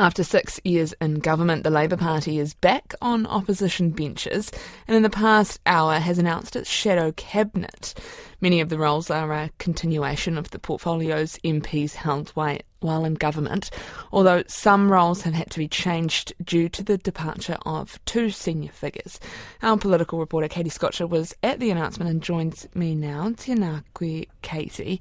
After six years in government, the Labour Party is back on opposition benches and in the past hour has announced its shadow cabinet. Many of the roles are a continuation of the portfolios MPs held while in government, although some roles have had to be changed due to the departure of two senior figures. Our political reporter Katie Scotcher was at the announcement and joins me now. Tēnā koe, Katie.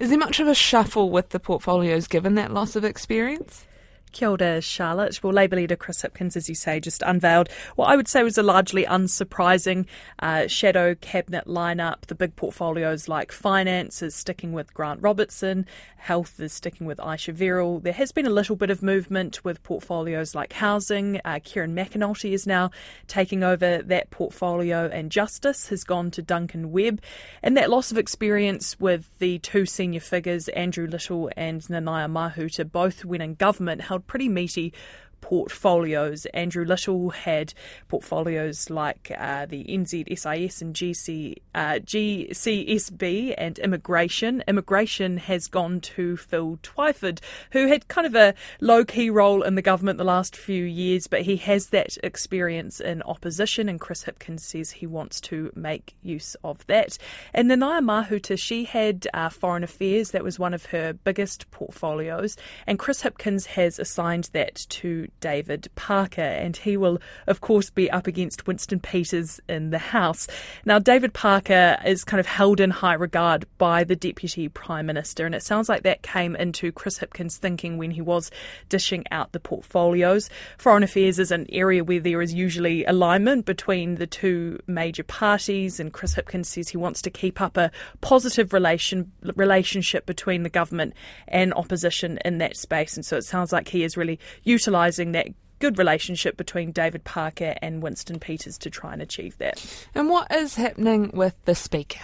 Is there much of a shuffle with the portfolios given that loss of experience? Kia ora, Charlotte. Well, Labour leader Chris Hipkins, as you say, just unveiled what I would say was a largely unsurprising uh, shadow cabinet lineup. The big portfolios like finance is sticking with Grant Robertson, health is sticking with Ayesha Verrall. There has been a little bit of movement with portfolios like housing. Uh, Kieran McAnulty is now taking over that portfolio, and justice has gone to Duncan Webb. And that loss of experience with the two senior figures, Andrew Little and Nanaia Mahuta, both winning government, held pretty meaty portfolios. Andrew Little had portfolios like uh, the NZSIS and GC, uh, GCSB and immigration. Immigration has gone to Phil Twyford, who had kind of a low key role in the government the last few years, but he has that experience in opposition, and Chris Hipkins says he wants to make use of that. And Nanaia Mahuta, she had uh, foreign affairs, that was one of her biggest portfolios, and Chris Hipkins has assigned that to David Parker, and he will, of course, be up against Winston Peters in the House. Now, David Parker is kind of held in high regard by the Deputy Prime Minister, and it sounds like that came into Chris Hipkins' thinking when he was dishing out the portfolios. Foreign Affairs is an area where there is usually alignment between the two major parties, and Chris Hipkins says he wants to keep up a positive relation relationship between the government and opposition in that space, and so it sounds like he is really utilising using that good relationship between David Parker and Winston Peters to try and achieve that. And what is happening with the Speaker?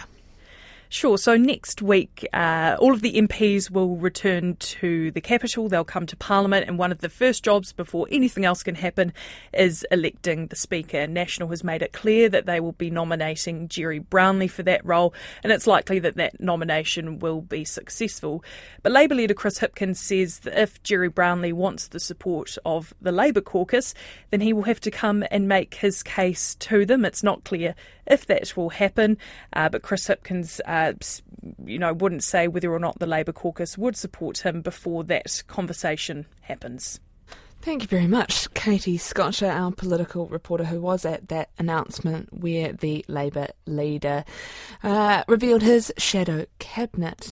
Sure. So next week, uh, all of the MPs will return to the capital. They'll come to Parliament, and one of the first jobs before anything else can happen is electing the Speaker. National has made it clear that they will be nominating Gerry Brownlee for that role, and it's likely that that nomination will be successful. But Labour leader Chris Hipkins says that if Gerry Brownlee wants the support of the Labour caucus, then he will have to come and make his case to them. It's not clear if that will happen, uh, but Chris Hipkins. Uh, uh, you know, wouldn't say whether or not the Labour caucus would support him before that conversation happens. Thank you very much, Katie Scotcher, our political reporter who was at that announcement where the Labour leader uh, revealed his shadow cabinet.